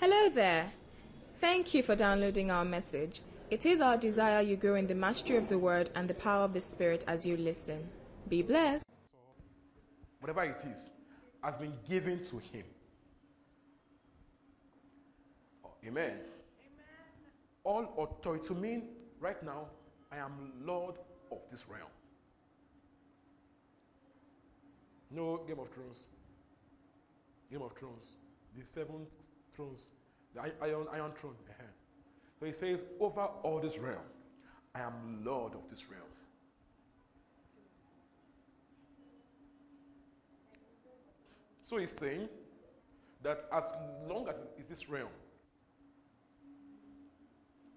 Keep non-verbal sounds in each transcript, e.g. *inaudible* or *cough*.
Hello there. Thank you for downloading our message. It is our desire you grow in the mastery of the word and the power of the spirit as you listen. Be blessed. whatever it is, has been given to him. Oh, amen. All authority to me right now, I am Lord of this realm. No Game of Thrones. Game of Thrones. The seven thrones. The iron, iron throne. Uh-huh. So he says, over all this realm, I am Lord of this realm. So he's saying that as long as it's this realm,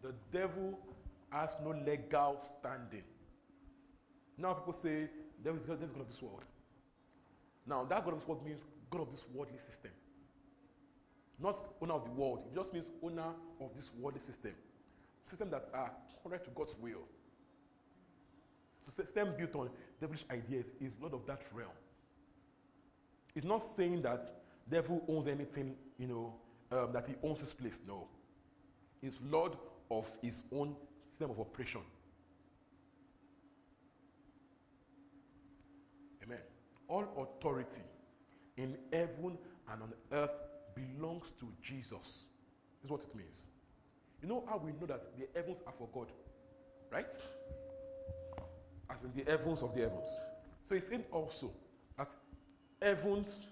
the devil has no legal standing. Now people say, is devil is God of this world. Now that God of this world means God of this worldly system. Not owner of the world. It just means owner of this worldly system. System that are contrary to God's will. So system built on devilish ideas is Lord of that realm. It's not saying that devil owns anything, you know, um, that he owns this place. No. He's Lord of his own system of operation. Amen. All authority in heaven and on earth belongs to Jesus. This is what it means. You know how we know that the heavens are for God, right? As in the heavens of the heavens. So it's saying also that heavens,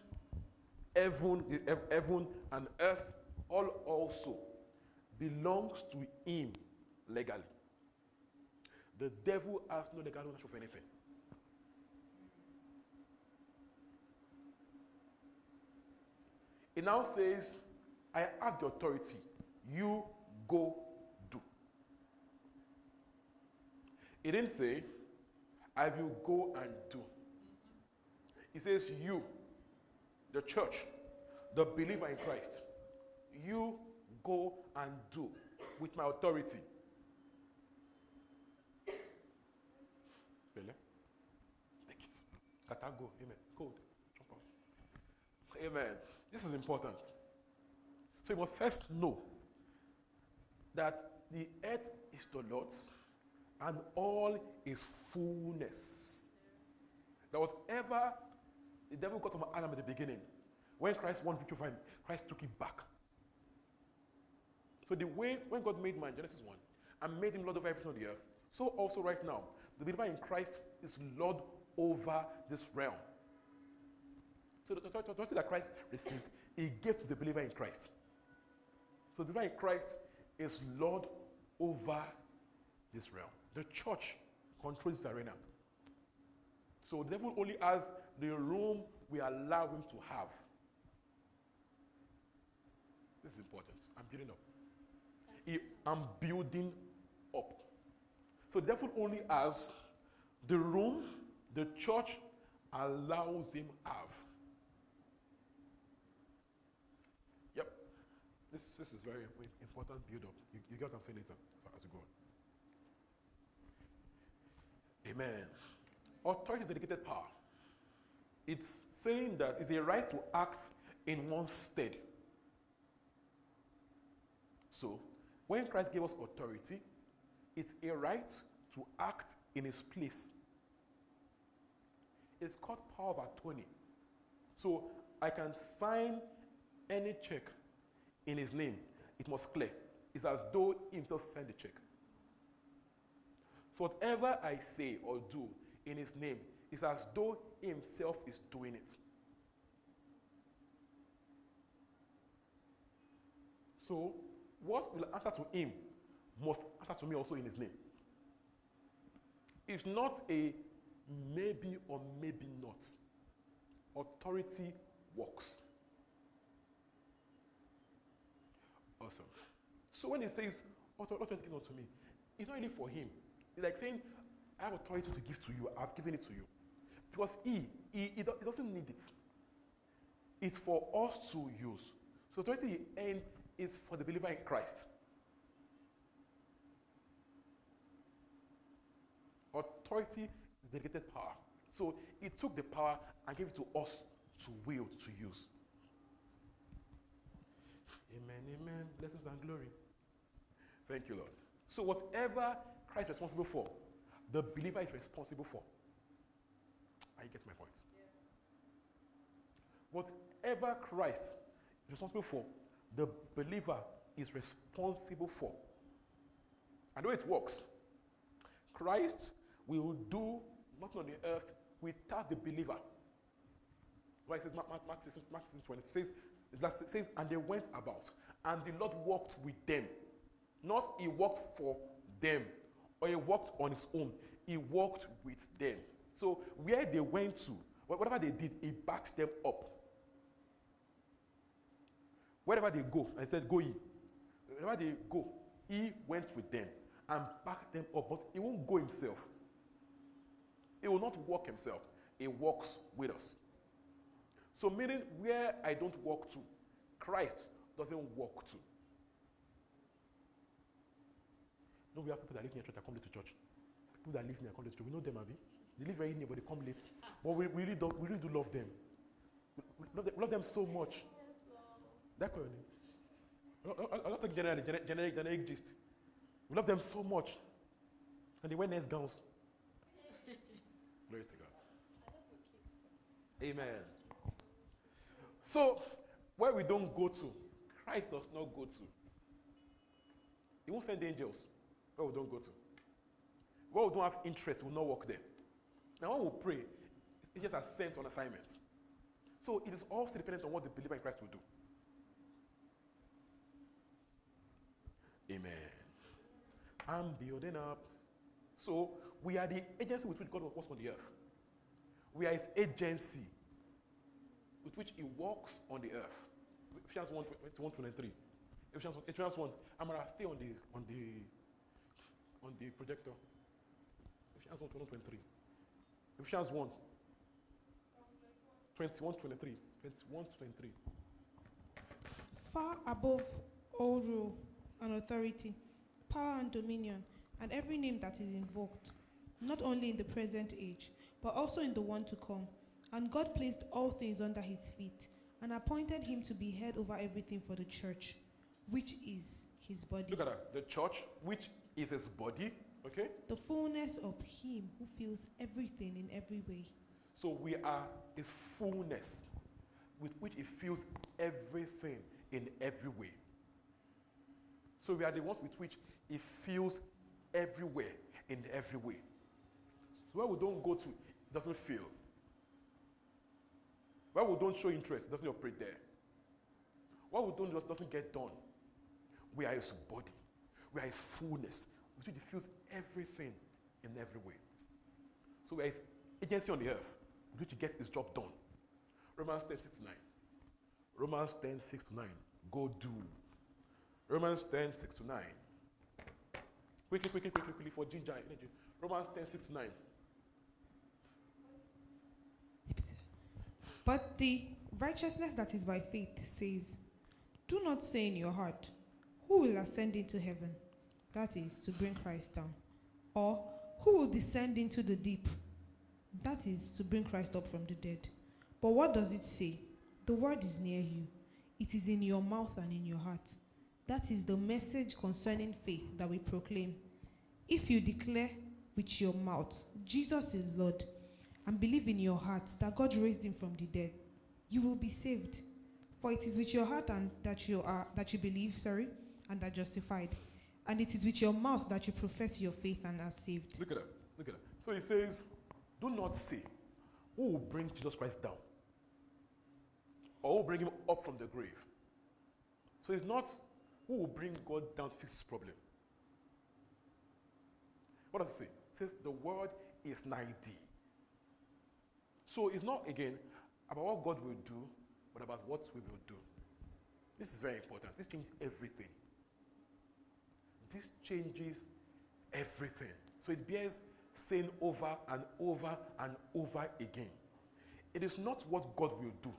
heaven, the heaven and earth all also belongs to him legally. The devil has no legal ownership of anything. It now says, I have the authority. You go do. It didn't say, I will go and do. He says, You, the church, the believer in Christ, you go and do with my authority. Bele? Take it. Kata go. Amen. Out. Amen. This is important. So you must first know that the earth is the Lord's and all is fullness. That whatever the devil got from Adam at the beginning, when Christ won victory for him, Christ took it back. So the way when God made man, Genesis 1, and made him Lord over everything on the earth, so also right now, the believer in Christ is Lord over this realm. So the authority that Christ received, he gave to the believer in Christ. So the believer in Christ is Lord over this realm. The church controls this arena. So the devil only has the room we allow him to have. This is important. I'm building up. I'm building up. So the devil only has the room the church allows him have. Yep. This, this is very important build up. You, you get what I'm saying later so as we go on. Amen. Authority is dedicated power. It's saying that it's a right to act in one's stead. So, when Christ gave us authority, it's a right to act in his place. It's called power of attorney. So, I can sign any check in his name. It must clear. It's as though he himself signed the check. So, whatever I say or do in his name is as though he himself is doing it. So, what will answer to him must answer to me also in his name. It's not a maybe or maybe not. Authority works. Awesome. So when he says, authority is given unto me, it's not really for him. It's like saying, I have authority to give to you, I've given it to you. Because he, he, he, do- he doesn't need it. It's for us to use. So authority he earned is for the believer in Christ. Authority is delegated power. So he took the power and gave it to us to wield, to use. Amen, amen. blessings and glory. Thank you, Lord. So, whatever Christ is responsible for, the believer is responsible for. Are you getting my point? Whatever Christ is responsible for, the believer is responsible for. And the way it works, Christ will do nothing on the earth without the believer. It says Mark, Mark, Mark, 16, Mark 16, 20. It says, it says, and they went about, and the Lord walked with them. Not he walked for them, or he walked on his own. He walked with them. So where they went to, whatever they did, he backs them up. Wherever they go, I said, go ye. Wherever they go, he went with them and backed them up, but he won't go himself. He will not walk himself. He walks with us. So, meaning where I don't walk to, Christ doesn't walk to. No, we have people that live near church that come late to church. People that live near come late to church. We know them, Abby. They live very near, but they come late. But we, we really, don't, we really do love them. We love them, love them so much. That's your name. I'm not talking generally, generic, generic gist. We love them so much. And they wear nice gowns. *laughs* Glory to God. Amen. So, where we don't go to, Christ does not go to. He won't send angels where we don't go to. Where we don't have interest, we will not work there. Now, when we pray, it's angels are sent on assignments. So, it is also dependent on what the believer in Christ will do. Amen. I'm building up. So we are the agency with which God works on the earth. We are his agency with which he walks on the earth. Ephesians 1, 21, 23. Ephesians 1, Ephesians 1. I'm to stay on the, on the, on the projector. Ephesians 1, 21, 23. Ephesians 1, 21, 23. 21, 23. Far above all rule and authority, power and dominion, and every name that is invoked, not only in the present age, but also in the one to come. And God placed all things under his feet and appointed him to be head over everything for the church, which is his body. Look at that. The church, which is his body, okay? The fullness of him who fills everything in every way. So we are his fullness, with which he fills everything in every way. So we are the ones with which He fills everywhere in every way. So where we don't go to, it doesn't feel. Where we don't show interest, doesn't operate there. What we don't just doesn't get done. We are His body. We are His fullness, which He diffuse everything in every way. So we are His agency on the earth, which gets His job done. Romans 10 6 to 9. Romans 10 6 to 9. Go do Romans 10, 6 to 9. Quickly, quickly, quickly, quickly for ginger energy. Romans 10, 6 to 9. But the righteousness that is by faith says, Do not say in your heart, Who will ascend into heaven? That is, to bring Christ down. Or, Who will descend into the deep? That is, to bring Christ up from the dead. But what does it say? The word is near you, it is in your mouth and in your heart. That is the message concerning faith that we proclaim. If you declare with your mouth, Jesus is Lord, and believe in your heart that God raised him from the dead, you will be saved. For it is with your heart and that you are that you believe, sorry, and are justified. And it is with your mouth that you profess your faith and are saved. Look at that. Look at that. So he says, Do not say, Who will bring Jesus Christ down? Or who will bring him up from the grave? So it's not who will bring God down to fix his problem? What does it say? It says the word is 90. So it's not, again, about what God will do, but about what we will do. This is very important. This changes everything. This changes everything. So it bears saying over and over and over again. It is not what God will do,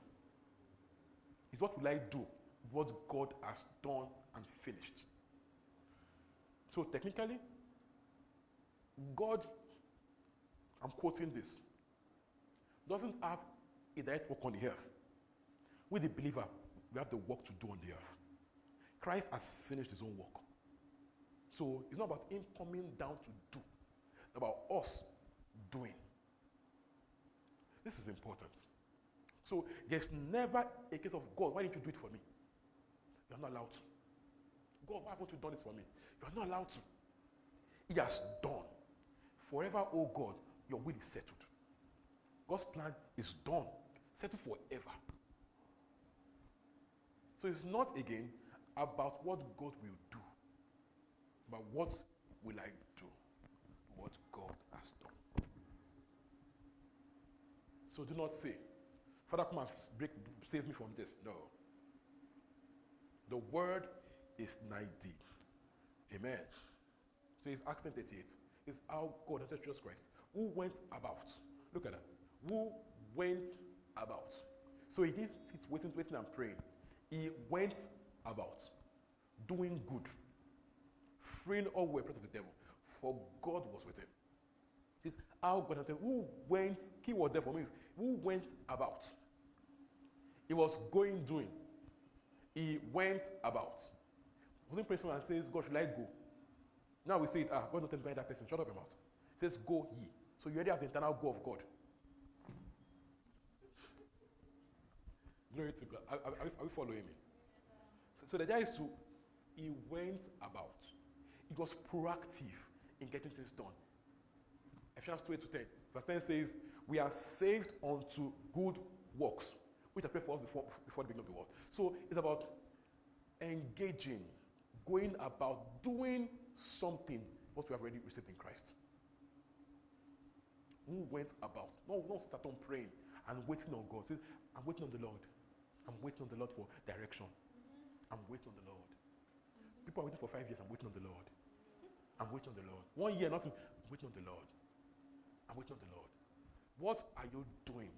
it's what will I do, what God has done and finished. So technically, God, I'm quoting this, doesn't have a direct work on the earth. With the believer, we have the work to do on the earth. Christ has finished his own work. So it's not about him coming down to do, it's about us doing. This is important. So there's never a case of God, why didn't you do it for me? You're not allowed to. God, why haven't you done this for me? You're not allowed to. He has done. Forever, oh God, your will is settled. God's plan is done, settled forever. So it's not again about what God will do, but what will I do? What God has done. So do not say, Father, come and break, save me from this. No. The word is nigh thee. Amen. So it's Acts 10 38. It's how God entered Jesus Christ, who went about. Look at that. Who went about. So he didn't sit waiting, waiting, and praying. He went about doing good, freeing all who were oppressed of the devil, for God was with him. This how God. Who went, keyword there for me is who went about. He was going, doing. He went about. Wasn't praying and says, God, should I go? Now we say it, ah, God not telling that person. Shut up your mouth. It says, go ye. So you already have the internal go of God. Glory to God. Are, are, are we following me? So, so the idea is to, he went about. He was proactive in getting things done. Ephesians 2 8 to 10. Verse 10 says, We are saved unto good works, which I prayed for us before, before the beginning of the world. So it's about engaging, going about, doing something what we have already received in Christ. Who went about? No, not start on praying and waiting on God. Say, I'm waiting on the Lord. I'm waiting on the Lord for direction. I'm waiting on the Lord. People are waiting for five years. I'm waiting on the Lord. I'm waiting on the Lord. One year, nothing. I'm waiting on the Lord. I'm waiting on the Lord. What are you doing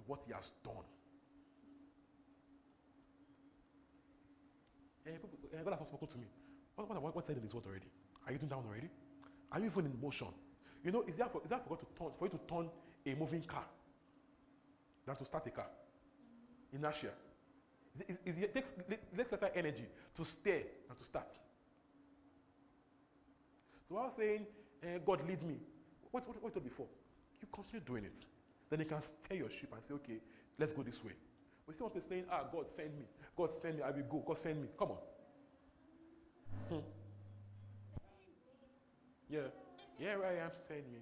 with what He has done? Eh, people, eh, God has spoken to me. What, what, what said in His word already? Are you doing that one already? Are you even in motion? You know, is that for, is that for God to turn for you to turn a moving car than to start a car? Inertia. It takes, it takes lesser energy to stay than to start. So I was saying, eh, God lead me. What, what, what before? You continue doing it. Then you can steer your ship and say, okay, let's go this way. We still want to saying, ah, God send me. God send me, I will go. God send me. Come on. Hmm. Yeah. Yeah, I am, send me.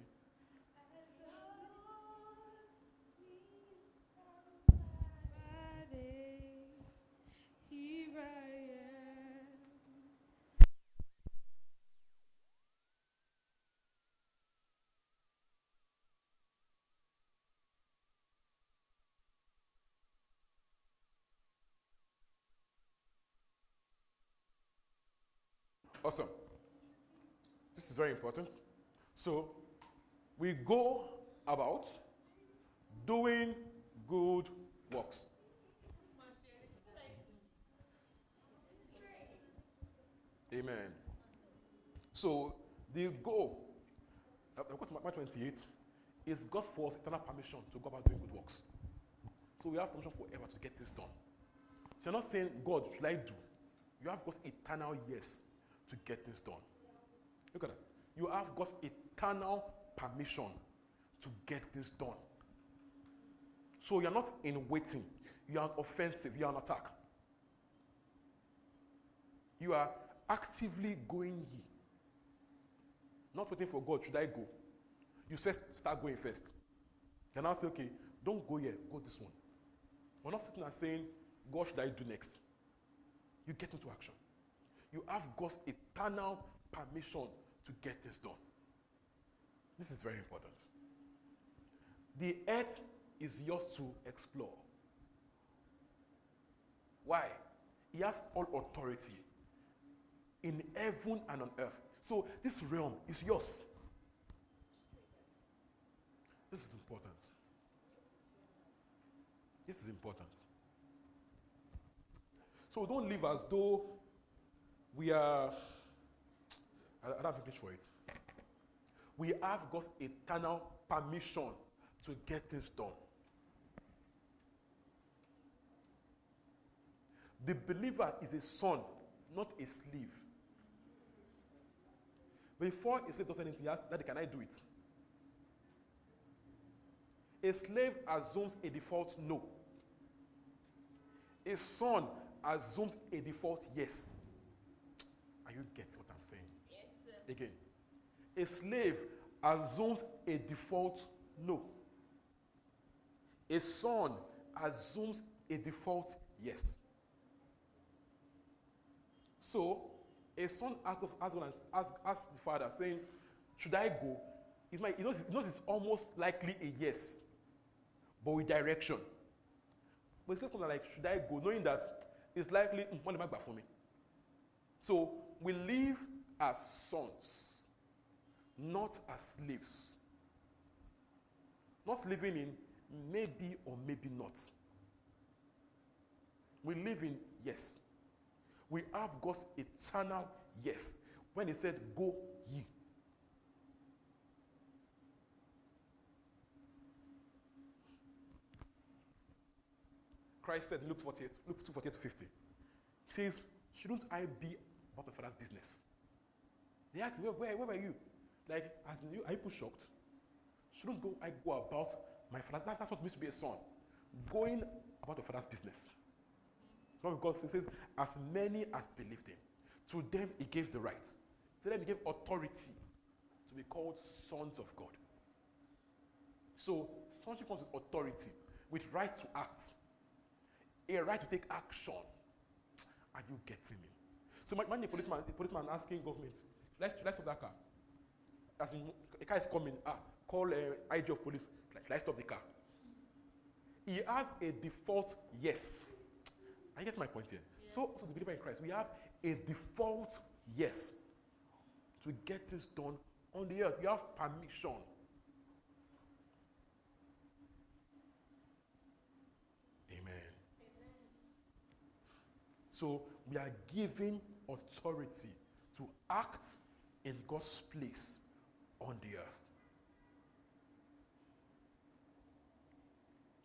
Awesome. This is very important. So, we go about doing good works. Amen. So, the goal, of course, Mark 28, is God's for us eternal permission to go about doing good works. So, we have permission forever to get this done. So, you're not saying, God, should I do? You have God's eternal yes to get this done. Look at that. You have God's eternal permission to get this done. So you're not in waiting. You are offensive. You are an attack. You are actively going ye. Not waiting for God. Should I go? You first start going first. Then I'll say, okay, don't go here. Go this one. We're not sitting and saying, God, should I do next? You get into action. You have God's eternal permission to get this done. This is very important. The earth is yours to explore. Why? He has all authority in heaven and on earth. So this realm is yours. This is important. This is important. So don't live as though we are I, don't have English for it. We have God's eternal permission to get this done. The believer is a son not a slave. Before a slave does anything, he asks, Daddy, can I do it? A slave assumes a default no. A son assumes a default yes. Are you getting what I'm saying? Yes, sir. Again, a slave assumes a default no. A son assumes a default yes. So, a son asks, asks, asks the father, saying, Should I go? He, knows, he knows it's almost likely a yes, but with direction. But it's like, Should I go? Knowing that it's likely, mm, what am I for me? So, we live as sons, not as slaves. Not living in maybe or maybe not. We live in yes. We have God's eternal yes. When He said, Go ye. Christ said, Luke 48, Luke 2 48 to 50. He says, Shouldn't I be about my father's business? They asked Where, where, where were you? Like, are you, are you shocked? Shouldn't go, I go about my father's That's, what means to be a son. Going about your father's business. Not because it says, as many as believed him, to them he gave the right. To them he gave authority to be called sons of God. So, sonship comes with authority, with right to act, a right to take action. Are you getting me? So, my, my policeman, the policeman asking government, let's let's stop that car. As in, a car is coming, ah, call uh, IG of police, let's stop the car. He has a default yes. I get my point here. Yeah. So, so the believer in Christ, we have a default yes to get this done on the earth. You have permission. Amen. So we are given authority to act in God's place on the earth.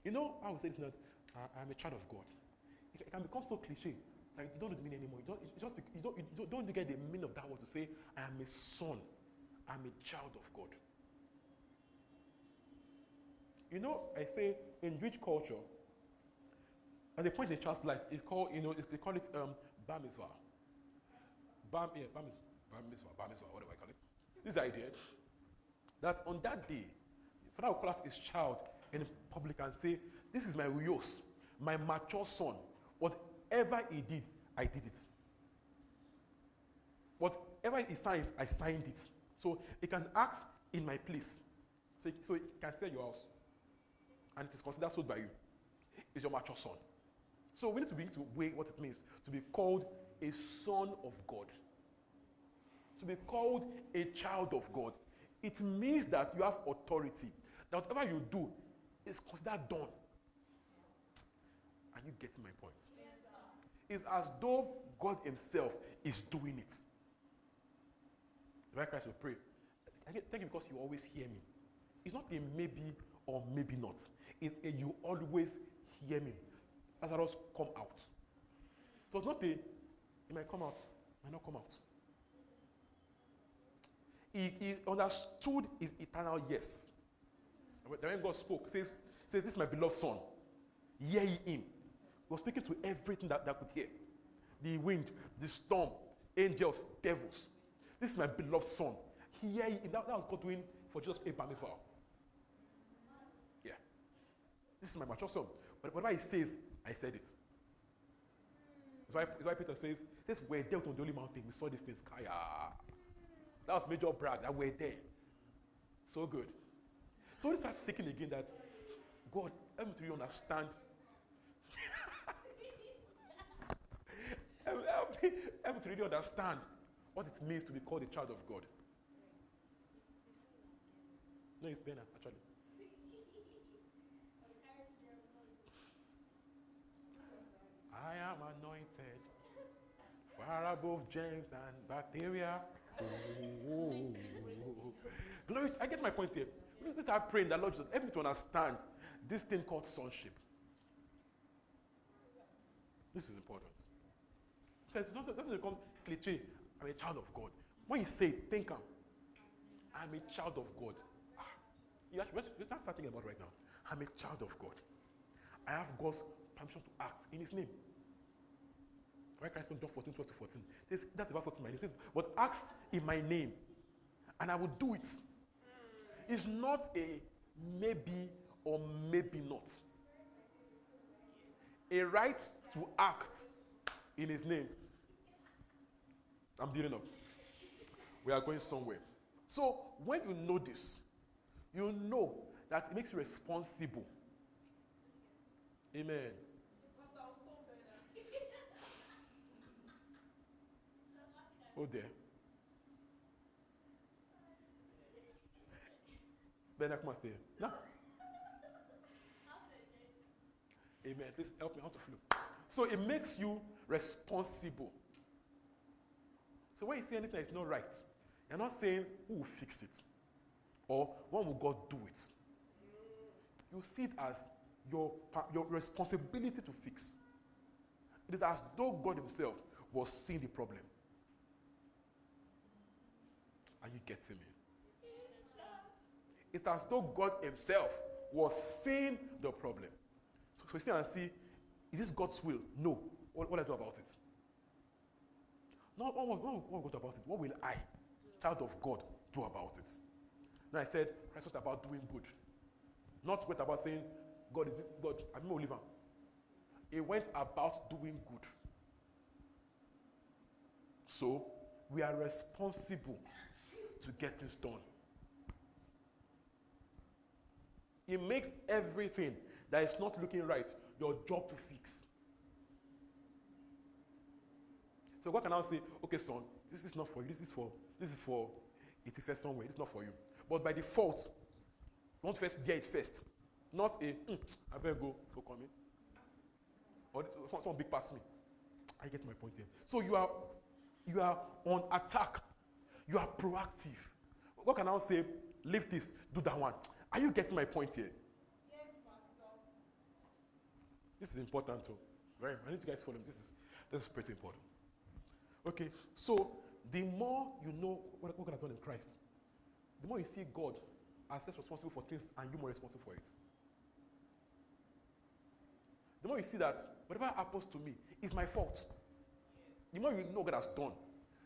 You know, I would say this not, I'm a child of God it can become so cliche. Like you don't mean anymore. You don't, just, you don't, you don't, don't get the meaning of that word to say, I am a son. I'm a child of God. You know, I say in Jewish culture, at the point in the child's life, it's called, you know, they call it um, bar mitzvah. Bar, yeah, bar mitzvah, bar mitzvah, bar mitzvah, whatever I call it. This idea that on that day, father will call out his child in public and say, This is my huios, my mature son, Whatever he did, I did it. Whatever he signs, I signed it. So he can act in my place. So he, so he can sell your house. And it is considered sold by you. It's your mature son. So we need to begin to weigh what it means to be called a son of God. To be called a child of God. It means that you have authority. That whatever you do is considered done. You getting my point? It's as though God Himself is doing it. The right Christ will pray. Thank you because you always hear me. It's not a maybe or maybe not. It's a you always hear me. Lazarus come out. It was not a it might come out, it might not come out. He, he understood his eternal yes. When God spoke, says, says, This is my beloved son. Hear him. He was speaking to everything that, that could hear the wind, the storm, angels, devils. This is my beloved son. Hear that, that was God doing for just a mitzvah. Yeah. This is my mature son. But whatever he says, I said it. That's why, that's why Peter says, this we're there on the holy mountain. We saw these things. Kaya. Ah. That was major brag that we're there. So good. So we start thinking again that God, help me understand help me, help me to really understand what it means to be called a child of God. No, it's better, actually. I am anointed far above germs and bacteria. Glory, I get my point here. Let's start praying that Lord Jesus help me to understand this thing called sonship. This is important. It doesn't become cliche. I'm a child of God. When you say think. I'm a child of God. Ah, You actually, let's not start thinking about right now. I'm a child of God. I have God's permission to act in His name. Right? Christ John 14, 12 to 14. This, that's verse in my name. Says, But ask in my name, and I will do it. It's not a maybe or maybe not. A right to act in his name. I'm building up. We are going somewhere. So when you know this, you know that it makes you responsible. Amen. Oh there. Ben, come stay. No. Amen. Please help me how to flow. So it makes you responsible. So when you see anything that's not right, you're not saying who will fix it or when will God do it. You see it as your, your responsibility to fix. It is as though God Himself was seeing the problem. Are you getting me? It's as though God Himself was seeing the problem. So, so you see and see, is this God's will? No. What, what do I do about it? No, what, what, what, what about it? What will I, child of God, do about it? Now I said, Christ was about doing good. Not what about saying, God is it, God, I'm not Oliver. He went about doing good. So we are responsible to get this done. It makes everything that is not looking right your job to fix. So God can now say, okay, son, this is not for you. This is for this is for it first somewhere. It's not for you. But by default, want first get it first. Not a mm, I better go come in. Or this, someone, someone big past me. I get my point here. So you are you are on attack. You are proactive. God can now say, leave this, do that one. Are you getting my point here? yes. This is important too. Very. I need you guys follow me. This is this is pretty important. Okay, so the more you know what, God has done in Christ, the more you see God as less responsible for things and you more responsible for it. The more you see that whatever happens to me is my fault. The more you know God has done,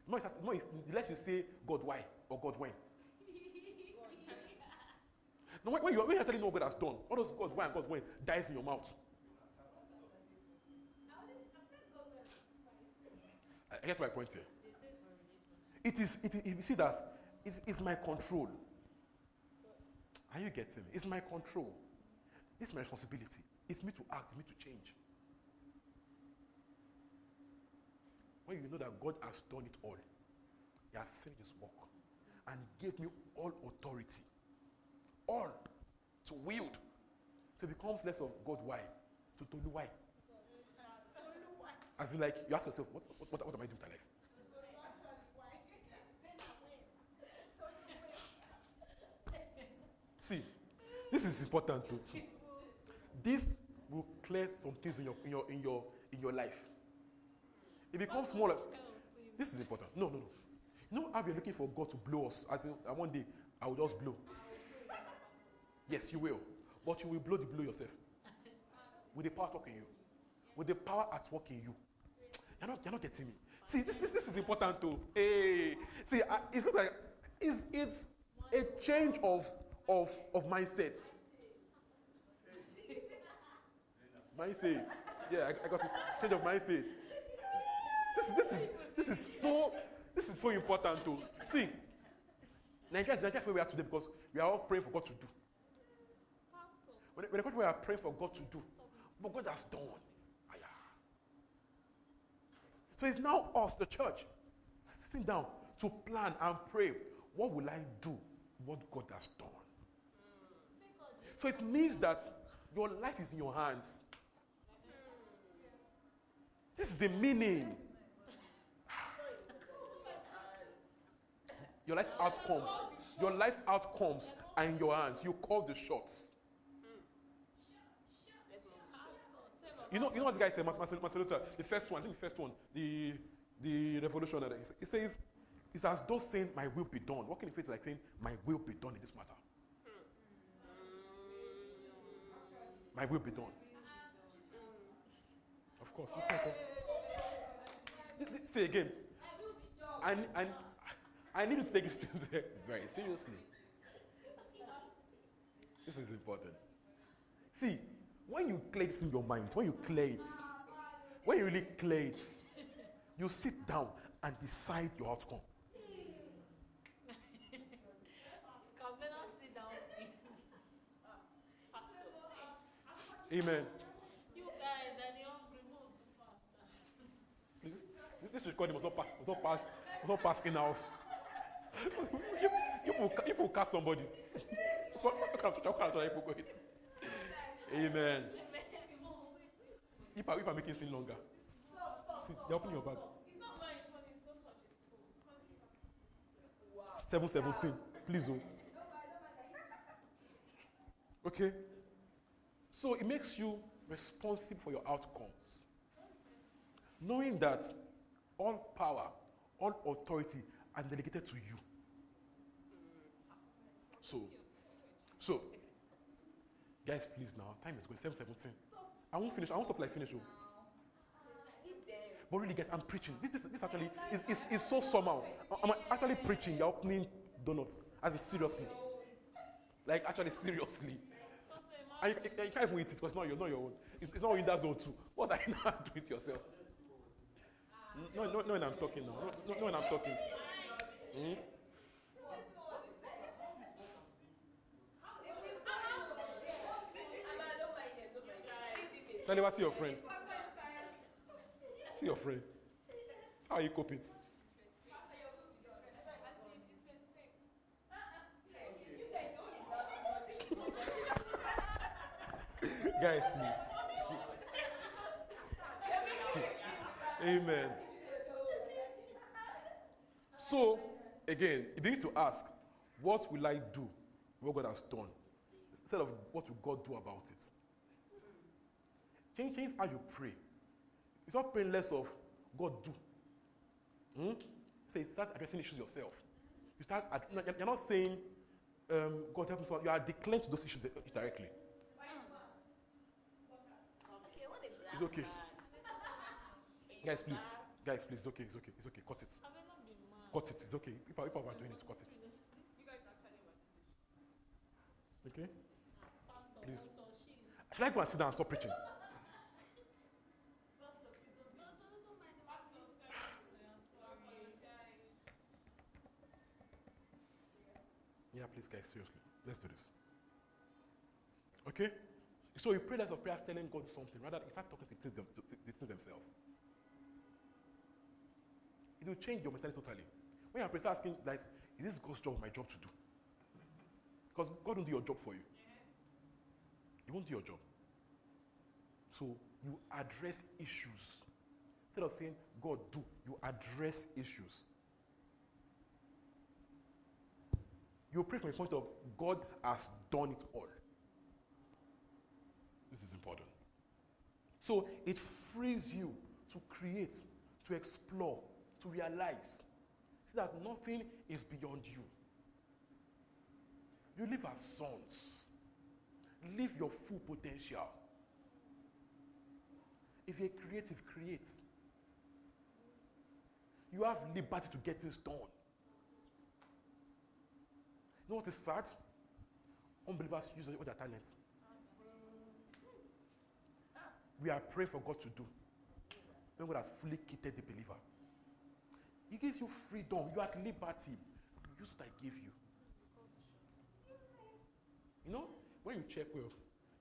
the more, you start, the, more the less you say God why or God when. *laughs* Now, when, when, you, when you actually know God has done, all those God why and God when dies in your mouth. I, get my point here. It is, it, is- you see that it's, it's my control. Are you getting me? It's my control. It's my responsibility. It's me to act, it's me to change. When you know that God has done it all, He has finished His work and gave me all authority, all to wield. So it becomes less of God why to Tolu why. As in, like, you ask yourself, what, what, what, what am I doing with my life? See, this is important too. This will clear some things in your in your in your in your life. It becomes smaller. This is important. No, no, no. You know how we're looking for God to blow us? As in, uh, one day I will just blow. Yes, you will. But you will blow the blow yourself. With the power in you. With the power at work in you. You're not, you're not getting me. See, this, this, this is important too. Hey, see, it's not like it's, it's a change of, of, of mindset. Mindset. Yeah, I, I got it. Change of mindset. This, is- this is this is so this is so important too. See, Nigeria, is where we are today because we are all praying for God to do. When, when we are praying for God to do, but God has done. So it's now us, the church, sitting down to plan and pray. What will I do? What God has done. So it means that your life is in your hands. This is the meaning. Your life's outcomes, your life's outcomes are in your hands. You call the shots. You know, you know what the guy said, Mas- Luther, the first one, I think the first one, the the revolutionary. He says, it's as though saying, My will be done. Walking in faith is like saying, My will be done in this matter. My will be done. Of course. Say again. And, and I need to take this *laughs* very seriously. This is important. See, when you clear this in your mind, when you clear it, when you really clear it, you sit down and decide your outcome. Amen. You guys are the hungry This, this recording must not pass, must not pass, must not pass in house. *laughs* you, you, will, you will cast somebody. *laughs* what kind of are you going Amen. *laughs* If I, if I make it sin longer, see, they open your bag. Seven seventeen, please. Oh. Okay. So it makes you responsible for your outcomes. Knowing that all power, all authority are delegated to you. So, so, guys, please now, time is going, 717. I won't finish, I won't stop like finish. Oh. But really, guys, I'm preaching. This, this, this actually is, is, is so somehow. I'm actually preaching. You're opening donuts. As in, seriously. Like, actually, seriously. And you, you, you can't even eat it because it's not, your, not your own. It's, it's not in that zone too. What are you *laughs* not doing it yourself? No, no, no, when I'm talking now. No, no, when I'm talking. Hmm? Tell see your friend. See your friend. How are you coping? Guys, please. Amen. So, again, you begin to ask, what will I do? What God has done. Instead of what will God do about it? Change, change how you pray. It's not praying less of God do. Hmm? Say, start addressing issues yourself. You start, you're not saying, um, God help me. You are declaring to those issues directly. It's okay. Guys, please. Guys, please. It's okay. It's okay. It's okay. Cut it. Cut it. It's okay. People, people are doing it. Cut it. Okay? Please. Should I go and sit down and stop preaching? Yeah, please, guys, seriously. Let's do this. Okay? So you pray less of prayers telling God something. Rather, you start talking to them, to, to, themselves. It will change your mentality totally. When you pray, start asking, like, is this God's job my job to do? Because God won't do your job for you. He won't do your job. So you address issues. Instead of saying, God, do, you address issues. You pray from a point of God has done it all. This is important. So it frees you to create, to explore, to realize. See that nothing is beyond you. You live as sons. Live your full potential. If you're creative, create. You have liberty to get things done. Know what is sad? Unbelievers use all their talents we are praying for God to do. When God has fully kitted the believer. He gives you freedom. You are at liberty. Use what I give you. You know, when you check well,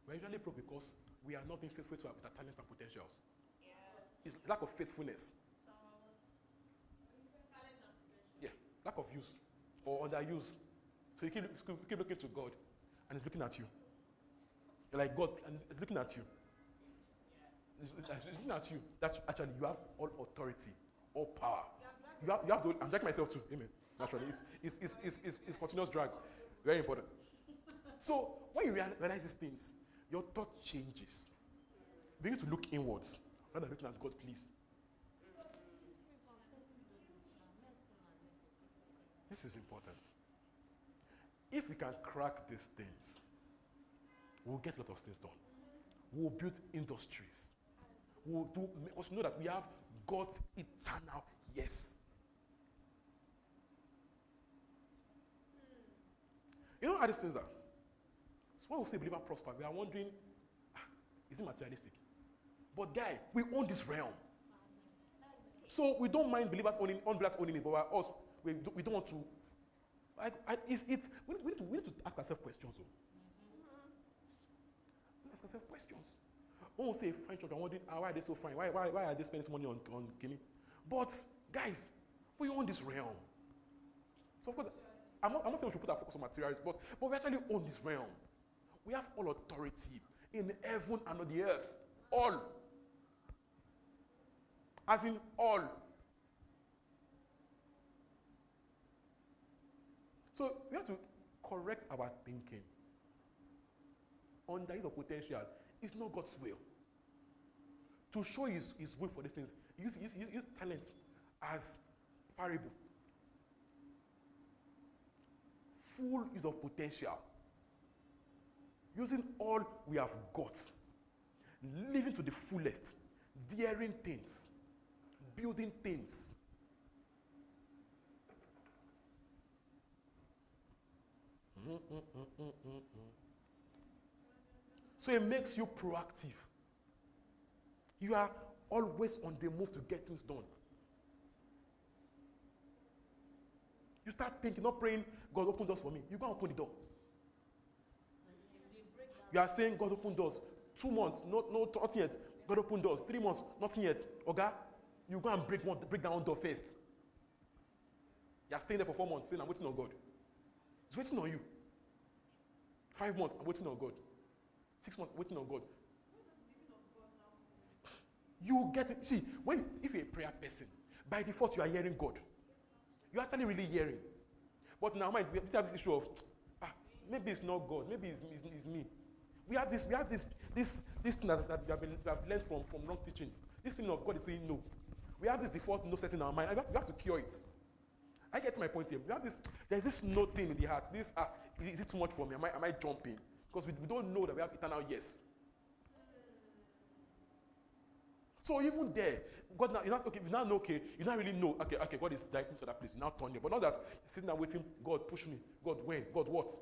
we're usually broke because we are not being faithful to our, with our talents and potentials. Yes. It's lack of faithfulness. Yeah, lack of use or underuse. So you keep, keep looking to God and He's looking at you. You're like God and He's looking at you. It's, it's not you. That actually you have all authority, all power. You have, you have to, I'm dragging myself too. Amen. Naturally. It's, it's, it's, it's, it's, it's continuous drag. Very important. So when you realize these things, your thought changes. You begin to look inwards rather than looking at God, please. This is important. If we can crack these things, we'll get a lot of things done. We'll build industries. We'll do, we know that we have God's eternal yes. You know how these things are? So when we say believer prosper, we are wondering, ah, is it materialistic? But guy, we own this realm. So we don't mind believers owning, unbelievers owning it, but us, we, do, we don't want to. I, I, it's, it's, we, need to, we need to ask ourselves questions. Though. Ask ourselves questions. We say wondering, ah, why are they so fine? Why, why, why are they spending money on, on Guinea? But, guys, we own this realm. So, of course, I'm not, I'm not saying we should put our focus on materials, but, but we actually own this realm. We have all authority in heaven and on the earth. All. As in all. So we have to correct our thinking. Use of potential it's not God's will. To show his, his will for these things, use, use, use, use talents as parable. Full use of potential. Using all we have got. Living to the fullest. Daring things. Building things. So it makes you proactive. You are always on the move to get things done. You start thinking, not praying, God open doors for me. You go and open the door. You are saying, God open doors. Two months, not, no, not yet. God open doors. Three months, nothing yet. Okay? You go and break one, break down one door first. You are staying there for four months, saying, I'm waiting on God. He's waiting on you. Five months, I'm waiting on God. Six months, waiting on God. You get it. See, when if you're a prayer person, by default you are hearing God. You're actually really hearing. But now, mind, we have this issue of ah, maybe it's not God, maybe it's, it's, it's me. We have this, we have this, this, this thing that, that we, have been, we have learned from, from wrong teaching. This thing of God is saying no. We have this default no set in our mind. We have, we have to cure it. I get my point here. We have this, there's this no thing in the heart. This, ah, is, it too much for me? Am I, am I jumping? Because we, we don't know that we have eternal yes. So even there, God now, not okay, you now know, okay, you now really know, okay, okay, God is directing to that place. You now turn here. But not that sitting there waiting, God, push me. God, when? God, what?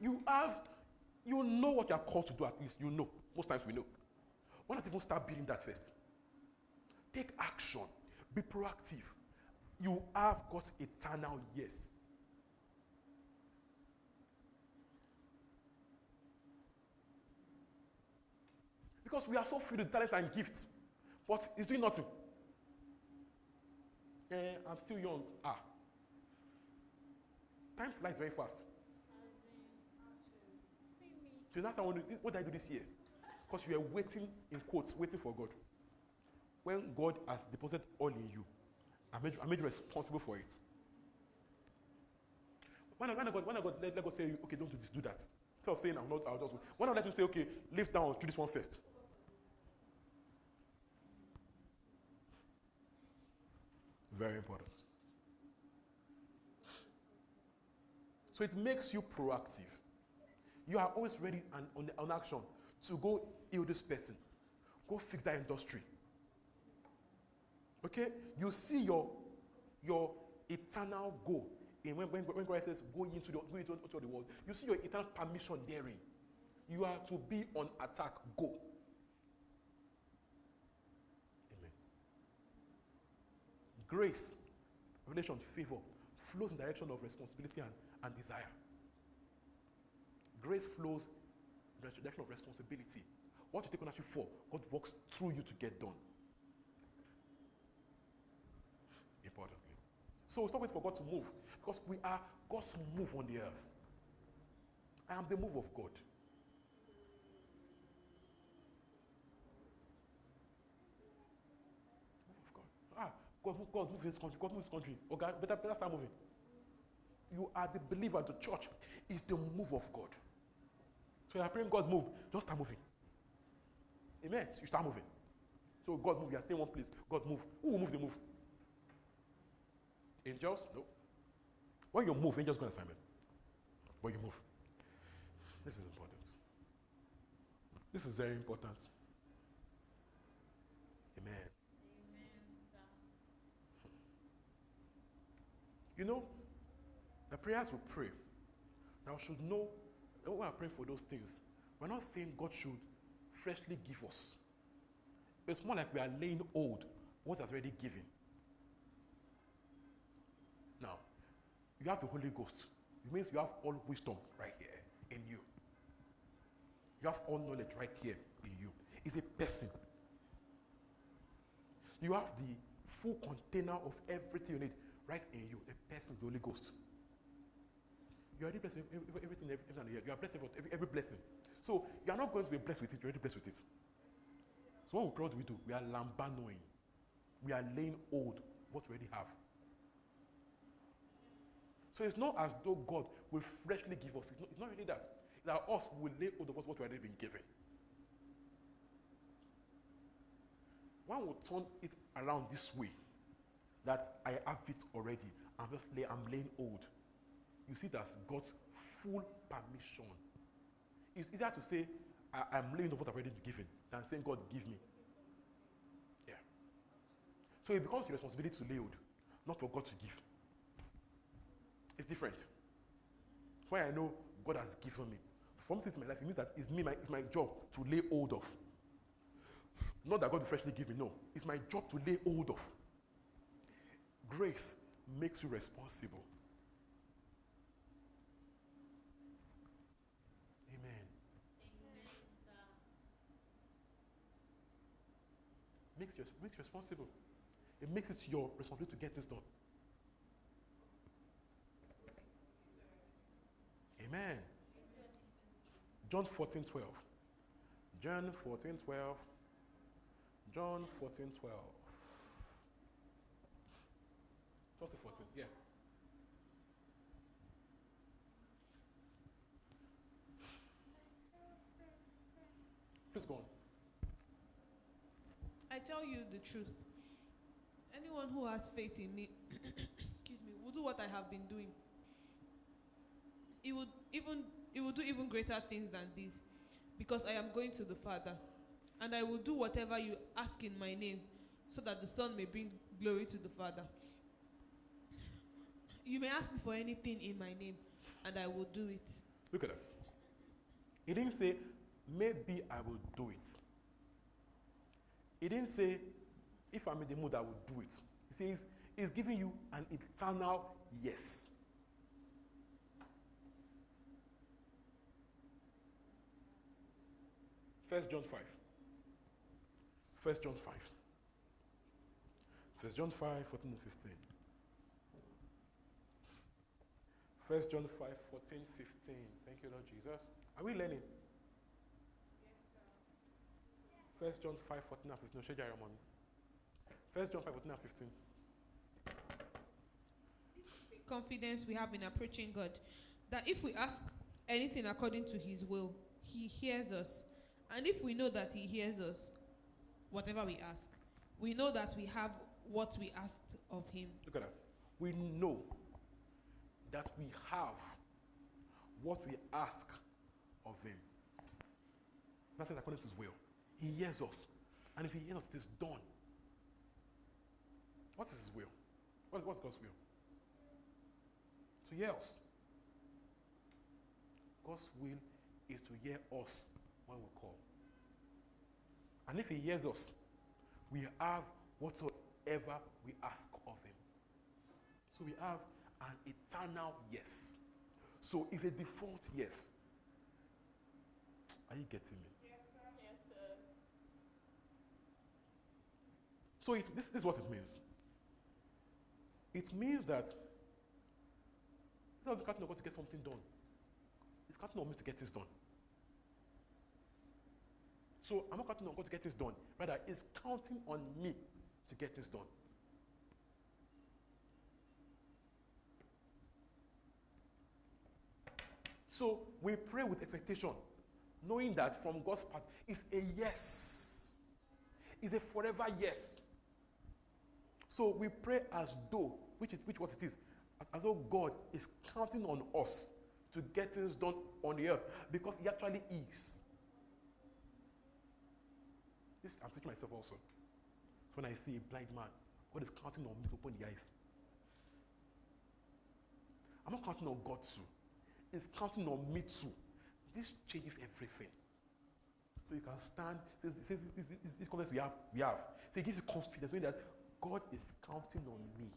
You have, you know what you're called to do at least. You know. Most times we know. Why not even start building that first? Take action. Be proactive. You have God's eternal yes. Because we are so filled with talents and gifts, but it's doing nothing. Eh, I'm still young. Ah. Time flies very fast. So that's what, did I do this year? Because you are waiting, in quotes, waiting for God. When God has deposited all in you, I made, I made you responsible for it. When I, when I got, when I got let, let God say, okay, don't do this, do that. Instead of saying, I'm not, I'll just, when I let him say, okay, lift down, do this one first. Very important. So it makes you proactive. You are always ready and on, on action to go heal this person, go fix that industry. Okay? You see your, your eternal goal when, when, when God says, go into, the, go into, the world. You see your eternal permission therein. You are to be on attack. Go. Grace, revelation, favor flows in the direction of responsibility and, and desire. Grace flows in the direction of responsibility. What you take ownership for, God works through you to get done. So stop waiting for God to move because we are God's move on the earth. I am the move of God. Move of God, Ah, God move this country. God move this country. Okay, better, better start moving. You are the believer. The church is the move of God. So you are praying, God move. Just start moving. Amen. So you start moving. So God move. You are staying one place. God move. Who will move the move? Angels? No. When you move, angels go on assignment. When you move. This is important. This is very important. Amen. You know, the prayers we pray, now should know when we are praying for those things, we're not saying God should freshly give us. It's more like we are laying old what has already given. Now, you have the Holy Ghost. It means you have all wisdom right here in you. You have all knowledge right here in you. It's a person. You have the full container of everything you need right in you. A person, the Holy Ghost. You are blessed with everything, everything. You are blessed with every, every blessing. So you are not going to be blessed with it. You're already blessed with it. So what we do? We are lambanoing. We are laying old what we already have. So it's not as though God will freshly give us. It's not, it's not really that. It's that us will lay hold of what we already been given. One will turn it around this way. That I have it already. I'm just lay, I'm laying old. You see that's God's full permission. It's easier to say, I, am laying of what I've already given than saying, God, give me. Yeah. So it becomes your responsibility to lay hold, not for God to give. It's different. Why I know God has given me. From this in my life, it means that it's me, my, it's my job to lay hold of. Not that God will freshly give me, no. It's my job to lay hold of. Grace makes you responsible. Amen. Makes you makes you responsible. It makes it your responsibility to get this done. Amen. John 14, 12. John 14, 12. John 14, 12. 12 to 14, yeah. Please go on. I tell you the truth. Anyone who has faith in me, *coughs* excuse me, will do what I have been doing. He would even he will do even greater things than this, because I am going to the Father, and I will do whatever you ask in my name, so that the Son may bring glory to the Father. You may ask me for anything in my name, and I will do it. Look at that. He didn't say, maybe I will do it. He didn't say, if I'm in the mood, I will do it. He says, He's giving you an eternal yes. First John 5. First John 5. First John 5, 14 and 15. First John 5, 14, 15. Thank you, Lord Jesus. Are we learning? First John 5, 14 and 15. No, your. First John 5, 14 and 15. Confidence we have in approaching God that if we ask anything according to his will, he hears us. And if we know that he hears us, whatever we ask, we know that we have what we asked of him. Look at that. We know that we have what we ask of him. That's according to his will. He hears us. And if he hears us, it is done. What is his will? What is, what's God's will? To hear us. God's will is to hear us when we call. And if he hears us, we have whatsoever we ask of him. So we have an eternal yes. So it's a default yes. Are you getting me? Yes, sir. Yes, sir. So it, this, this is what it means. It means that it's not counting on God to get something done. It's counting on me to get this done. So I'm not counting on God to get this done. Rather, it's counting on me to get this done. So we pray with expectation, knowing that from God's part, it's a yes. It's a forever yes. So we pray as though, which is which what it is, as as though God is counting on us to get things done on the earth because He actually is. This I'm teaching myself also. So when I see a blind man, God is counting on me to open the eyes. I'm not counting on God too. He's counting on me too. This changes everything. So you can stand. Says, says this, this, this confidence we have, we have. So it gives you confidence knowing that God is counting on me.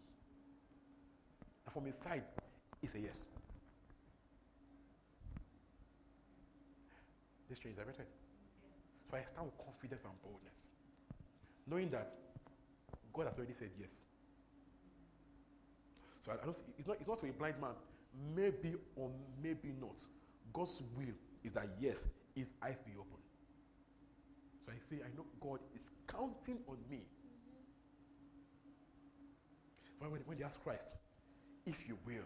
And from his side, it's a yes. This changes everything. So I stand with confidence and boldness, knowing that God has already said yes. So I, I don't it's not, it's not to a blind man, maybe or maybe not. God's will is that yes, his eyes be open. So I say, I know God is counting on me. When, when, when they ask Christ, if you will,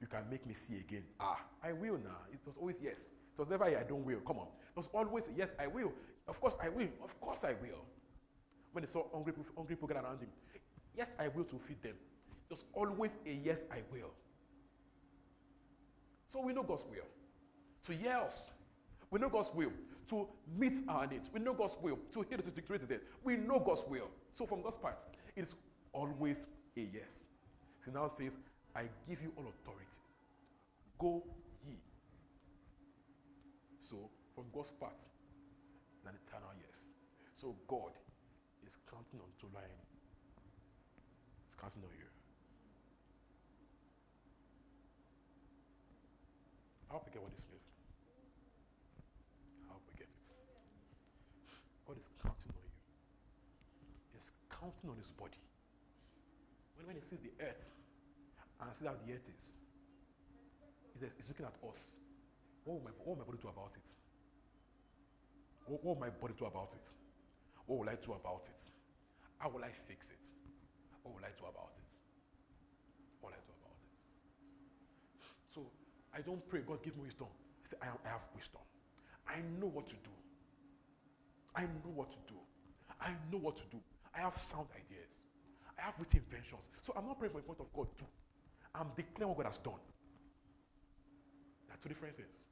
you can make me see again. Ah, I will now. It was always yes. It was never I don't will. Come on. It was always yes, I will. Of course I will. Of course I will. When they saw hungry, hungry people around him, yes, I will to feed them. Was always a yes, I will. So we know God's will. To us. We know God's will. To meet our needs. We know God's will. To heal the situated. We know God's will. So from God's part, it is always a yes. He now says, I give you all authority. Go ye. So from God's part, yes. So God is counting on July. He's counting on you. I hope you get what this means. I hope we get it. God is counting on you. He's counting on his body. When, when he sees the earth and sees how the earth is, he's, he's looking at us. What will, my, what will my body do about it? What, what will my body do about it? What will I do about it? How will I fix it? What will I do about it? What will I do about it? So I don't pray, God, give me wisdom. I say, I, have wisdom. I know what to do. I know what to do. I know what to do. I have sound ideas. I have witty inventions. So I'm not praying for a point of God too. I'm declaring what God has done. There are two different things.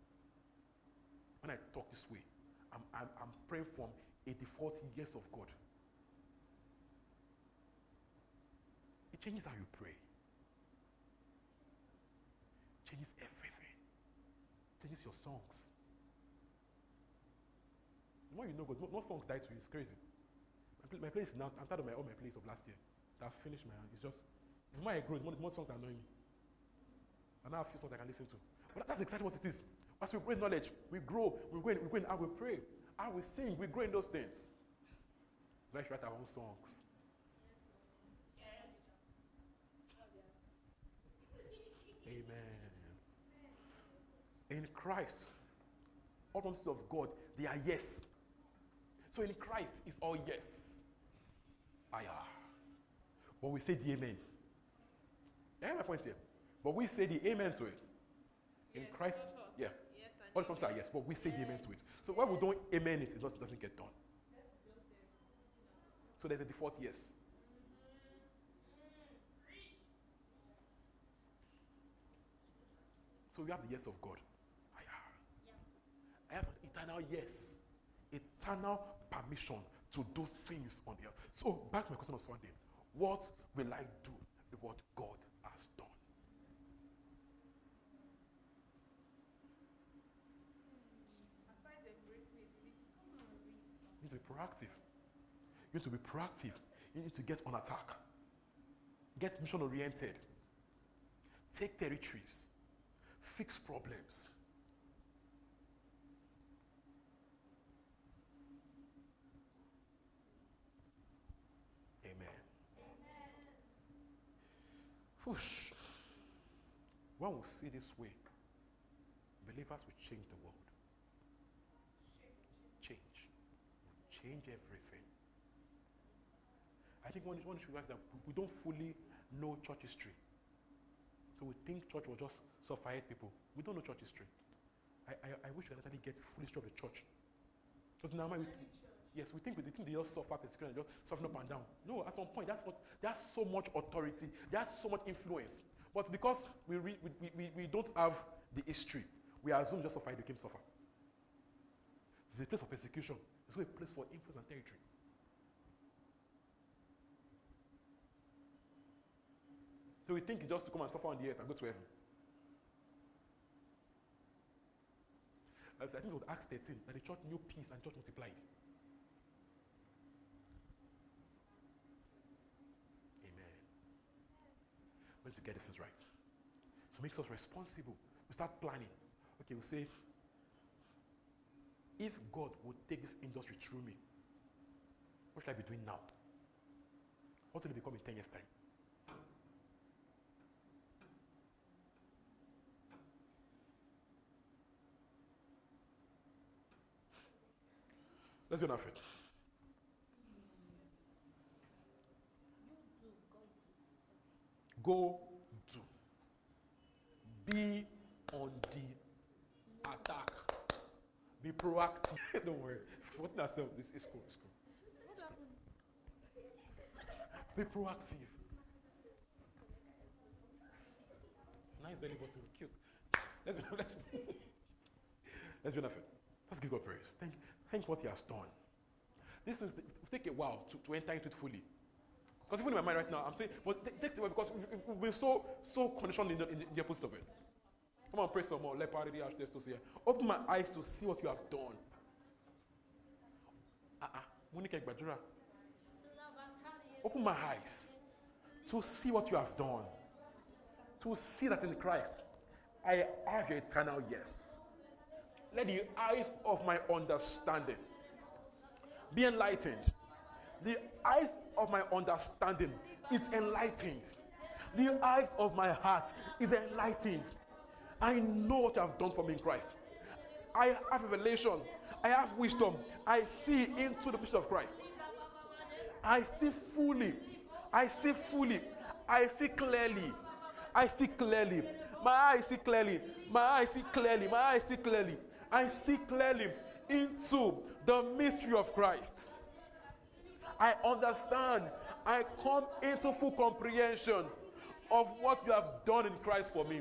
When I talk this way, I'm, I'm, I'm praying from a default yes of God. It changes how you pray. Changes everything. Changes your songs. The more you know God, no, no songs die to you. It's crazy. My, my place now, I'm tired of my, all my plays of last year. I've finished my, it's just, the more I grow, the more, the more songs annoy me. And now I have a few songs I can listen to. But that's exactly what it is. As we grow in knowledge, we grow, we grow in, we in how we pray, how we sing, we grow in those things. Let's write our own songs. Amen. In Christ, all promises of God, they are yes. So in Christ, it's all yes. I Aya. But we say the amen. Yeah, my point here. But we say the amen to it. In Christ, yeah. All the promises are yes, but we say the amen to it. So when we don't amen it, it doesn't, doesn't get done. So there's a default yes. So we have the yes of God. I have an eternal yes, eternal permission to do things on earth. So back to my question of Sunday. What will I do with what God has done? You need to be proactive. You need to be proactive. You need to get on attack. Get mission oriented. Take territories. Fix problems. Amen. Whoosh. When we see this way, believers will change the world. Change. Change everything. I think one, one issue is that we don't fully know church history. So we think church was just suffered people. We don't know church history. I, I, I wish we could actually get full history of the church. Because now, we, yes, we think we think they just suffer persecution and just suffering up and down. No, at some point, that's what there's so much authority, there's so much influence. But because we, re, we, we, we don't have the history, we assume just suffer, became suffer. It's a place of persecution. It's a place for influence and territory. So we think it's just to come and suffer on the earth and go to heaven. I think it was Acts 13 that the church knew peace and church multiplied. Amen. We need to get this right. So it makes us responsible. We start planning. Okay, we say, if God would take this industry through me, what should I be doing now? What will it become in 10 years' time? Let's be on our. Go do. Be on the attack. Be proactive. *laughs* Don't worry. What myself, this is cool. It's cool. It's cool. Be proactive. Nice belly button, cute. Let's be, *laughs* let's be, let's be feet. Let's give God praise. Thank, you. thank what He has done. This is the, take a while to, to enter into it fully. Because even in my mind right now, I'm saying, but a while because been so so conditioned in the, in the opposite of it. Come on, pray some more. Let party the to see. Open my eyes to see what you have done. Ah, Uh-uh. Open my eyes to see what you have done. To see that in Christ, I have your eternal yes. Let the eyes of my understanding be enlightened. The eyes of my understanding is enlightened. The eyes of my heart is enlightened. I know what you have done for me in Christ. I have revelation. I have wisdom. I see into the picture of Christ. I see fully. I see fully. I see clearly. I see clearly. My eyes see clearly. My eyes see clearly. My eyes see clearly. I see clearly into the mystery of Christ. I understand. I come into full comprehension of what you have done in Christ for me.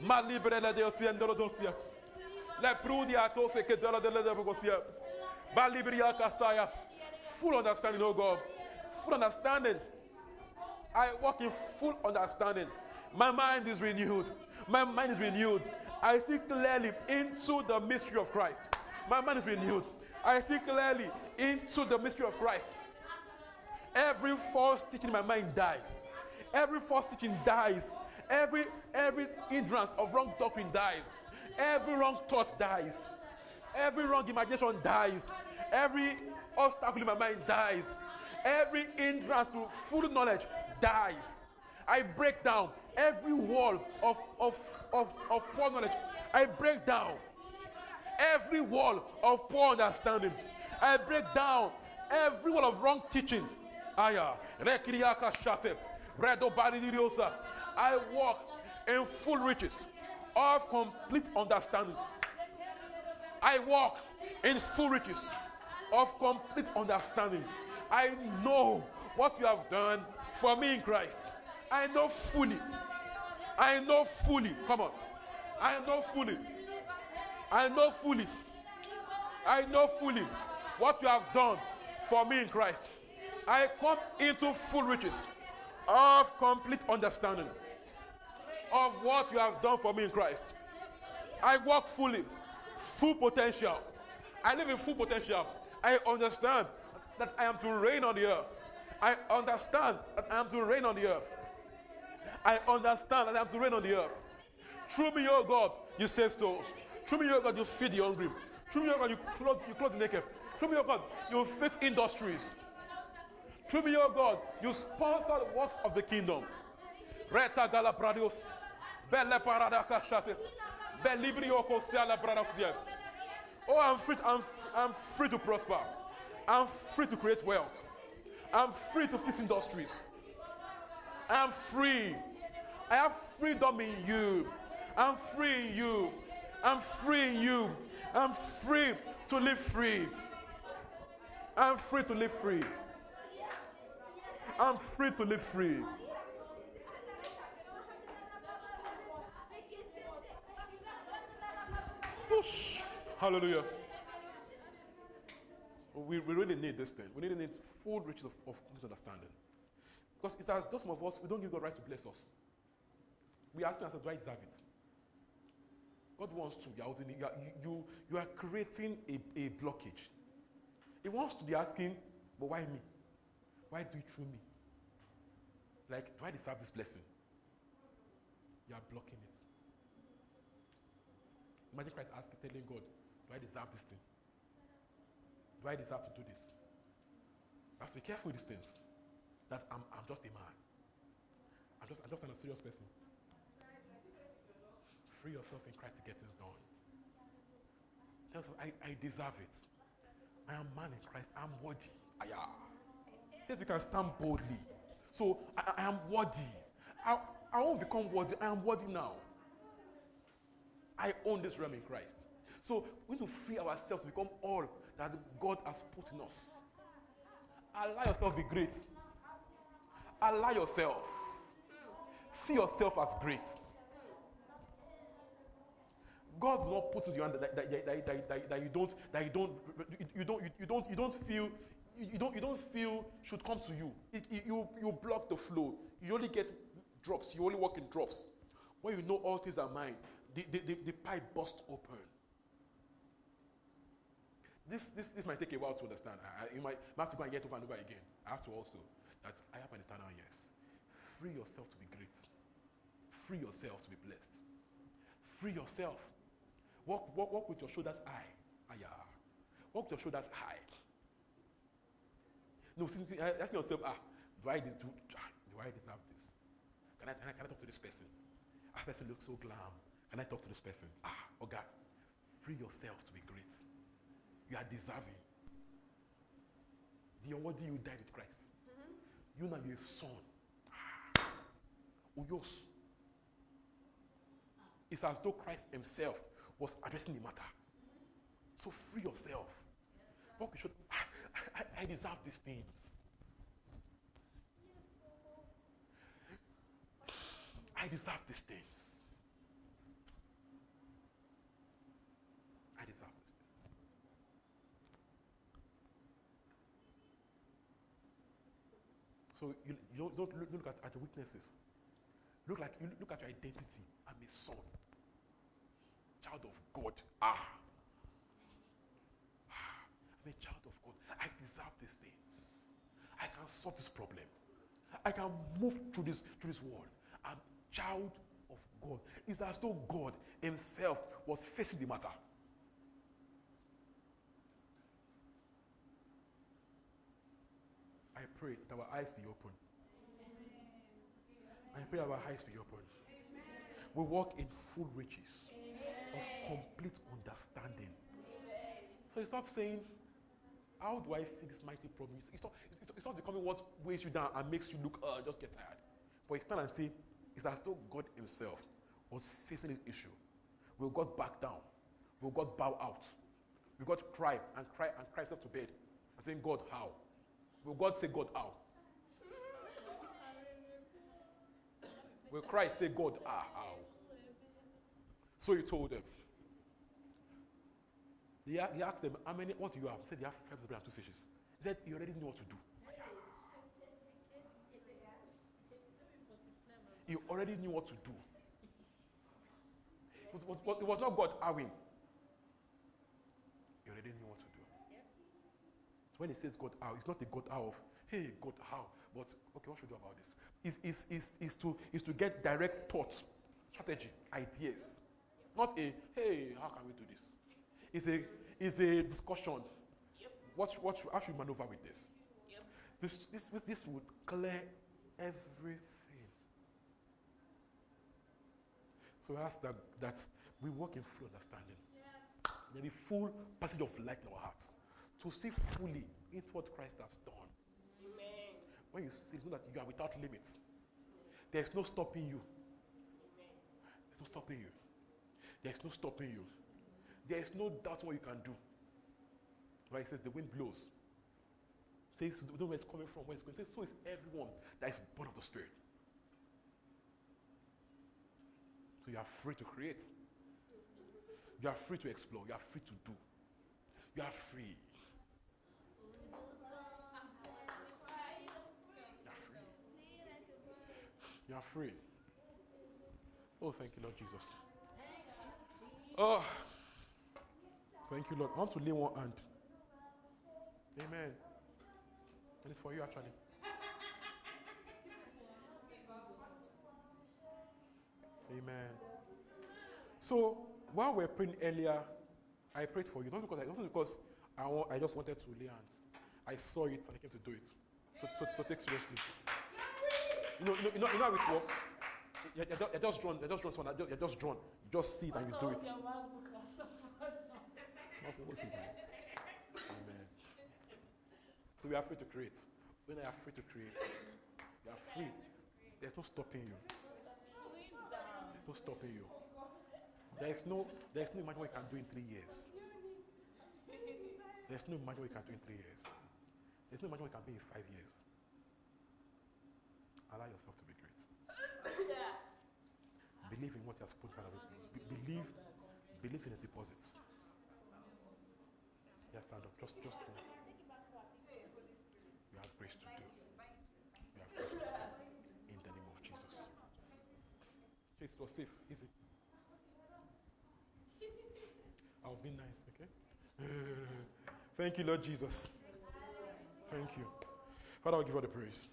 Ma libre le deo siendo lo dosia. Le prudia tose ke dola de le boko sia. Ba libria kasaya. Full understanding, oh God. Full understanding. I walk in full understanding. My mind is renewed. My mind is renewed. I see clearly into the mystery of Christ. My mind is renewed. I see clearly into the mystery of Christ. Every false teaching in my mind dies. Every false teaching dies. Every every hindrance of wrong doctrine dies. Every wrong thought dies. Every wrong imagination dies. Every obstacle in my mind dies. Every hindrance to full knowledge dies. I break down every wall of, of, of, of poor knowledge. I break down every wall of poor understanding. I break down every wall of wrong teaching. Aya, rekiriaka shate, bredo baridiosa. I walk in full riches of complete understanding. I walk in full riches of complete understanding. I know what you have done for me in Christ. I know fully. I know fully. Come on. I know fully. I know fully. I know fully what you have done for me in Christ. I come into full riches of complete understanding of what you have done for me in Christ. I walk fully, full potential. I live in full potential. I understand that I am to reign on the earth. I understand that I am to reign on the earth. I understand that I am to reign on the earth. Through me, oh God, you save souls. Through me, oh God, you feed the hungry. Through me, oh God, you clothe, you clothe the naked. Through me, oh God, you fix industries. Through me, oh God, you sponsor the works of the kingdom. Reta galabradios. Belle bradasia. Oh, I'm free, I'm, I'm free to prosper. I'm free to create wealth. I'm free to fix industries. I'm free. I have freedom in you. I'm free in you. I'm free in you. I'm free to live free. I'm free to live free. I'm free to live free. Hallelujah. We, we really need this thing. We really need full riches of, of understanding. Because it's as those some of us, we don't give God right to bless us. We ask ourselves, do I deserve it? God wants to. You are, you, you are creating a, a blockage. He wants to be asking, but why me? Why do it through me? Like, do I deserve this blessing? You are blocking it. Imagine Christ asking, telling God, do I deserve this thing? Do I deserve to do this? Have to be careful with these things. That I'm, I'm just a man. I'm just, I'm just a serious person. Free yourself in Christ to get things done. Tell yourself, I, I deserve it. I am man in Christ. I'm worthy. I am. Yes, we can stand boldly. So I, I am worthy. I, I won't become worthy. I am worthy now. I own this realm in Christ. So we need to free ourselves to become all that God has put in us. Allow yourself to be great. Allow yourself. See yourself as great. God will not put you under that, that, that, that, that, you don't that you don't you don't you, don't you don't feel you don't you don't feel should come to you. It, it, you you block the flow. You only get drops. You only walk in drops. When you know all things are mine, the, the, the, pipe burst open. This, this, this might take a while to understand. I, I, you might have to go and get over and over again. I have to also that I have an eternal yes. Free yourself to be great. Free yourself to be blessed. Free yourself. Walk, walk, walk with your shoulders high. Aya. Walk with your shoulders high. No, ask yourself, ah, do I, do, do I deserve this? Can I, can I, can I talk to this person? Ah, person looks so glam. Can I talk to this person? Ah, oh God, free yourself to be great. You are deserving. The what you died with Christ? Mm-hmm. You now be a son. Ah. huios. It's as though Christ himself was addressing the matter. So free yourself. What we should, I, I, I deserve these things. I deserve these things. I deserve these things. So you, you don't, don't look, at, at the weaknesses. Look like you look at your identity. I'm a son child of God. Ah. ah. I'm a child of God. I deserve these things. I can solve this problem. I can move through this through this world. I'm child of God. It's as though God Himself was facing the matter. I pray that our eyes be open. I pray our eyes be open. We walk in full riches of complete understanding. So you stop saying, How do I fix this mighty problem? It's not, it's, it's not becoming what weighs you down and makes you look, uh, just get tired. But you stand and say, It's as though God Himself was facing this issue. Will God back down? Will God bow out? Will God cry and cry and cry himself to bed and saying, God, how? Will God say, God, how? Will Christ say, God, ah, how? So he told them. He, he asked them, How many, what do you have? He said, They have five bread and two fishes. He said, You already knew what to do. He already knew what to do. It was, was, was not God Arwin. He already knew what to do. So when he says God how, it's not a God how of, hey, God how, but okay, what should we do about this? Is is is is to is to get direct thoughts, strategy, ideas. Not a, hey, how can we do this? It's a, it's a discussion. Yep. What, what, how should we maneuver with this? Yep. This, this? This would clear everything. So ask that, that we walk in full understanding. There be full passage of light in our hearts to see fully into what Christ has done. When you see, know that you are without limits. There's no stopping you. There's no stopping you. There's no stopping you. There is no doubt what you can do. Right? It says the wind blows. Says you know where it's coming from, where it's going. Says so is everyone that is born of the Spirit. So you are free to create. You are free to explore. You are free to do. You are free. You are free. Oh, thank you, Lord Jesus. Oh, thank you, Lord. I want to lay one hand. Amen. And it's for you, actually. Amen. So, while we are praying earlier, I prayed for you. Not because I, not because I, want, I just wanted to lay hands. I saw it and I came to do it. So, so, so take seriously. You know, you know, you know, you know how it works. You're, you're, you're just drawn. You're just drawn. Someone, you're, just drawn. You just see it and you do it. Amen. So we are free to create. When I are free to create, you are free. There's no stopping you. There's no stopping you. There is no, there is no imagine what you can do in three years. There's no imagine what you can do in three years. There's no imagine what you can be in five years. Allow yourself to be great. *coughs* Believe in what you are supposed to Be- believe, believe in the deposits. Yeah, stand up. Just, just one. You have grace to do. You have grace to do. In the name of Jesus. It was safe. Easy. I was being nice, okay? *laughs* Thank you, Lord Jesus. Thank you. Father, I'll give you the praise.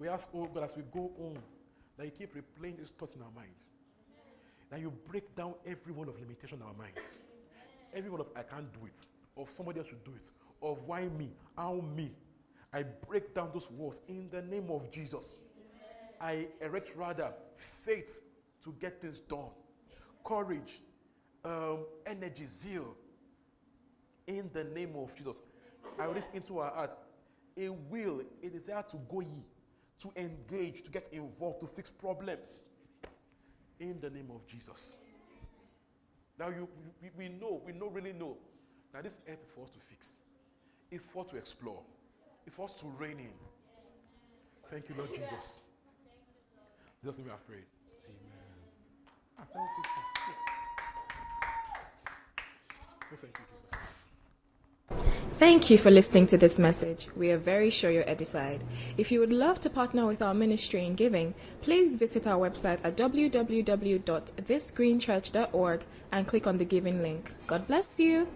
We ask, oh God, as we go home, that you keep replaying these thoughts in our mind. That you break down every wall of limitation in our minds. Every wall of I can't do it, of somebody else should do it, of why me, how me. I break down those walls in the name of Jesus. I erect rather faith to get things done, courage, um, energy, zeal. In the name of Jesus, I release into our hearts a will, a desire to go ye, to engage, to get involved, to fix problems. In the name of Jesus. Now you, we, we know, we know, really know that this earth is for us to fix. It's for us to explore. It's for us to reign in. Thank you, Lord Jesus. Just we have prayed. Amen. Ah, thank you. Thank you, Jesus. Thank you for listening to this message. We are very sure you're edified. If you would love to partner with our ministry in giving, please visit our website at www.thisgreenchurch.org and click on the giving link. God bless you.